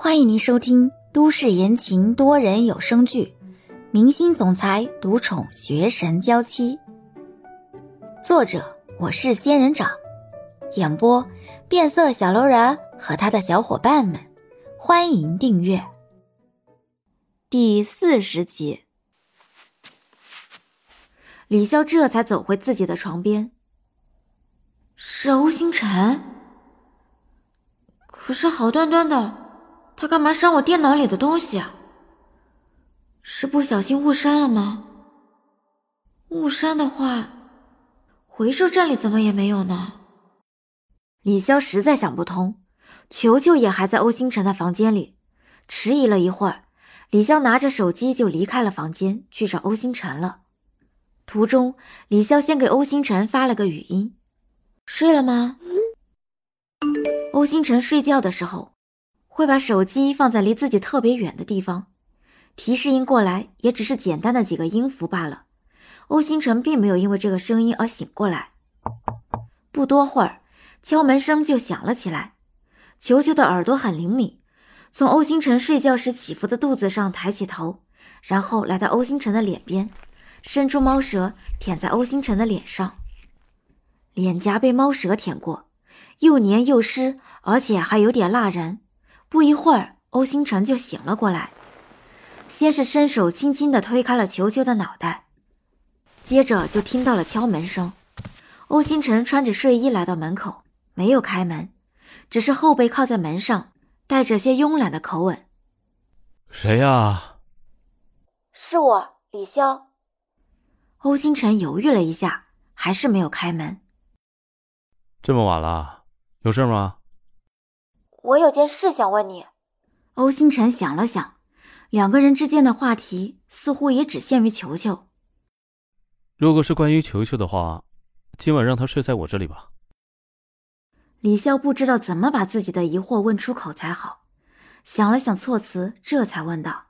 欢迎您收听都市言情多人有声剧《明星总裁独宠学神娇妻》，作者我是仙人掌，演播变色小楼人和他的小伙伴们。欢迎订阅第四十集。李潇这才走回自己的床边，是欧星辰，可是好端端的。他干嘛删我电脑里的东西啊？是不小心误删了吗？误删的话，回收站里怎么也没有呢？李潇实在想不通。球球也还在欧星辰的房间里，迟疑了一会儿，李潇拿着手机就离开了房间，去找欧星辰了。途中，李潇先给欧星辰发了个语音：“睡了吗？”欧星辰睡觉的时候。会把手机放在离自己特别远的地方，提示音过来也只是简单的几个音符罢了。欧星辰并没有因为这个声音而醒过来。不多会儿，敲门声就响了起来。球球的耳朵很灵敏，从欧星辰睡觉时起伏的肚子上抬起头，然后来到欧星辰的脸边，伸出猫舌舔在欧星辰的脸上。脸颊被猫舌舔过，又黏又湿，而且还有点辣人。不一会儿，欧星辰就醒了过来，先是伸手轻轻地推开了球球的脑袋，接着就听到了敲门声。欧星辰穿着睡衣来到门口，没有开门，只是后背靠在门上，带着些慵懒的口吻：“谁呀？”“是我，李潇。”欧星辰犹豫了一下，还是没有开门。“这么晚了，有事吗？”我有件事想问你，欧星辰想了想，两个人之间的话题似乎也只限于球球。如果是关于球球的话，今晚让他睡在我这里吧。李潇不知道怎么把自己的疑惑问出口才好，想了想措辞，这才问道：“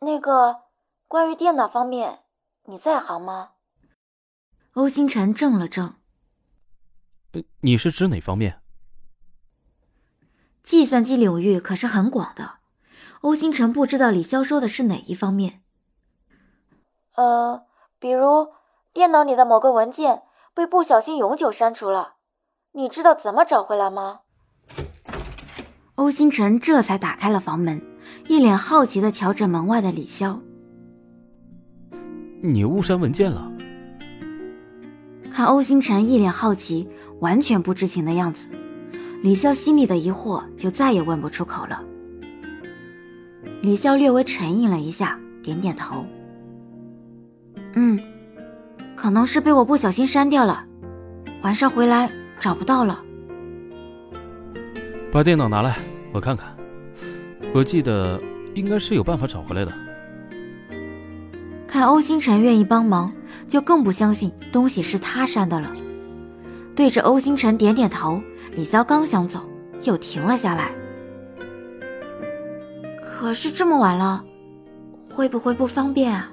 那个关于电脑方面，你在行吗？”欧星辰怔了怔：“你是指哪方面？”计算机领域可是很广的，欧星辰不知道李潇说的是哪一方面。呃，比如电脑里的某个文件被不小心永久删除了，你知道怎么找回来吗？欧星辰这才打开了房门，一脸好奇的瞧着门外的李潇。你误删文件了？看欧星辰一脸好奇，完全不知情的样子。李潇心里的疑惑就再也问不出口了。李潇略微沉吟了一下，点点头：“嗯，可能是被我不小心删掉了，晚上回来找不到了。”把电脑拿来，我看看。我记得应该是有办法找回来的。看欧星辰愿意帮忙，就更不相信东西是他删的了。对着欧星辰点点头。李潇刚想走，又停了下来。可是这么晚了，会不会不方便啊？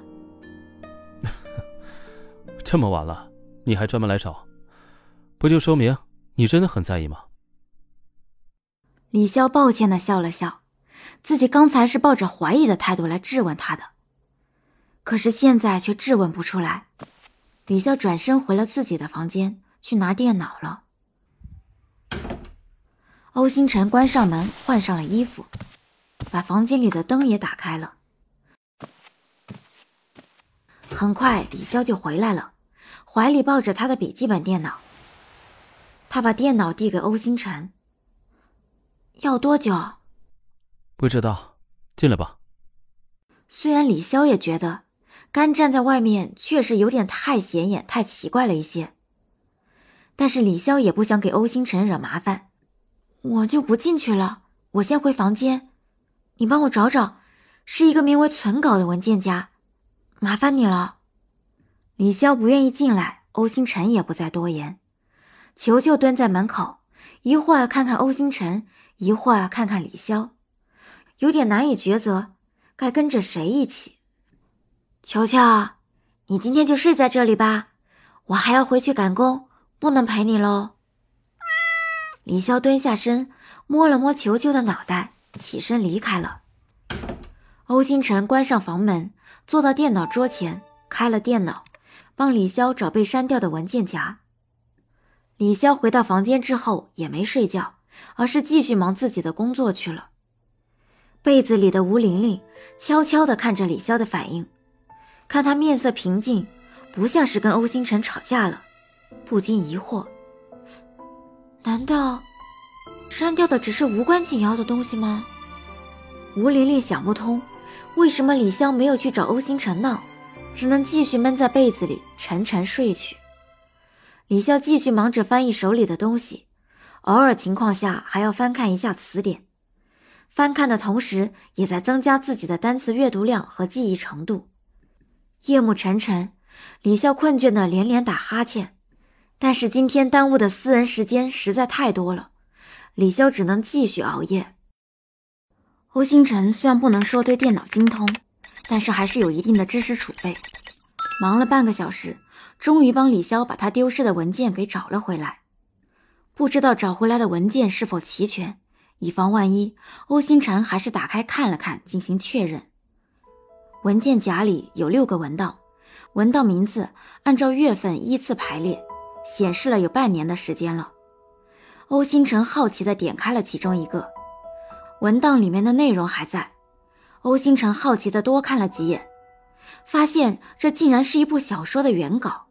这么晚了，你还专门来找，不就说明你真的很在意吗？李潇抱歉的笑了笑，自己刚才是抱着怀疑的态度来质问他的，可是现在却质问不出来。李潇转身回了自己的房间，去拿电脑了。欧星辰关上门，换上了衣服，把房间里的灯也打开了。很快，李潇就回来了，怀里抱着他的笔记本电脑。他把电脑递给欧星辰：“要多久？”“不知道，进来吧。”虽然李潇也觉得干站在外面确实有点太显眼、太奇怪了一些，但是李潇也不想给欧星辰惹麻烦。我就不进去了，我先回房间，你帮我找找，是一个名为“存稿”的文件夹，麻烦你了。李潇不愿意进来，欧星辰也不再多言。球球蹲在门口，一会儿看看欧星辰，一会儿看看李潇，有点难以抉择，该跟着谁一起。球球，你今天就睡在这里吧，我还要回去赶工，不能陪你喽。李潇蹲下身，摸了摸球球的脑袋，起身离开了。欧星辰关上房门，坐到电脑桌前，开了电脑，帮李潇找被删掉的文件夹。李潇回到房间之后也没睡觉，而是继续忙自己的工作去了。被子里的吴玲玲悄悄地看着李潇的反应，看他面色平静，不像是跟欧星辰吵架了，不禁疑惑：难道删掉的只是无关紧要的东西吗？吴玲玲想不通，为什么李潇没有去找欧星辰闹，只能继续闷在被子里沉沉睡去。李潇继续忙着翻译手里的东西，偶尔情况下还要翻看一下词典。翻看的同时，也在增加自己的单词阅读量和记忆程度。夜幕沉沉，李潇困倦的连连打哈欠。但是今天耽误的私人时间实在太多了，李潇只能继续熬夜。欧星辰虽然不能说对电脑精通，但是还是有一定的知识储备。忙了半个小时。终于帮李潇把他丢失的文件给找了回来，不知道找回来的文件是否齐全，以防万一，欧星辰还是打开看了看，进行确认。文件夹里有六个文档，文档名字按照月份依次排列，显示了有半年的时间了。欧星辰好奇地点开了其中一个，文档里面的内容还在。欧星辰好奇地多看了几眼，发现这竟然是一部小说的原稿。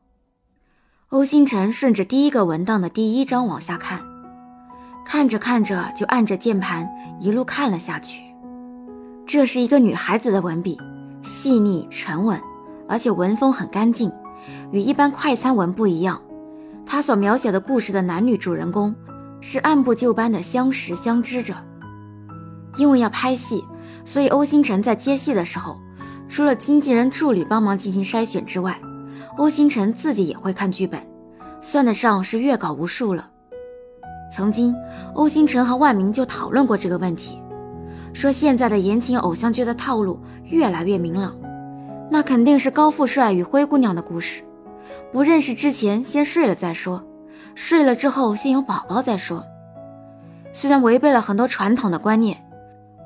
欧星辰顺着第一个文档的第一章往下看，看着看着就按着键盘一路看了下去。这是一个女孩子的文笔，细腻沉稳，而且文风很干净，与一般快餐文不一样。他所描写的故事的男女主人公是按部就班的相识相知着。因为要拍戏，所以欧星辰在接戏的时候，除了经纪人助理帮忙进行筛选之外，欧星辰自己也会看剧本，算得上是阅稿无数了。曾经，欧星辰和万明就讨论过这个问题，说现在的言情偶像剧的套路越来越明朗，那肯定是高富帅与灰姑娘的故事，不认识之前先睡了再说，睡了之后先有宝宝再说。虽然违背了很多传统的观念，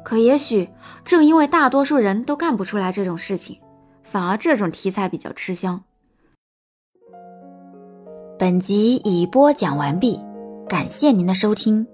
可也许正因为大多数人都干不出来这种事情，反而这种题材比较吃香。本集已播讲完毕，感谢您的收听。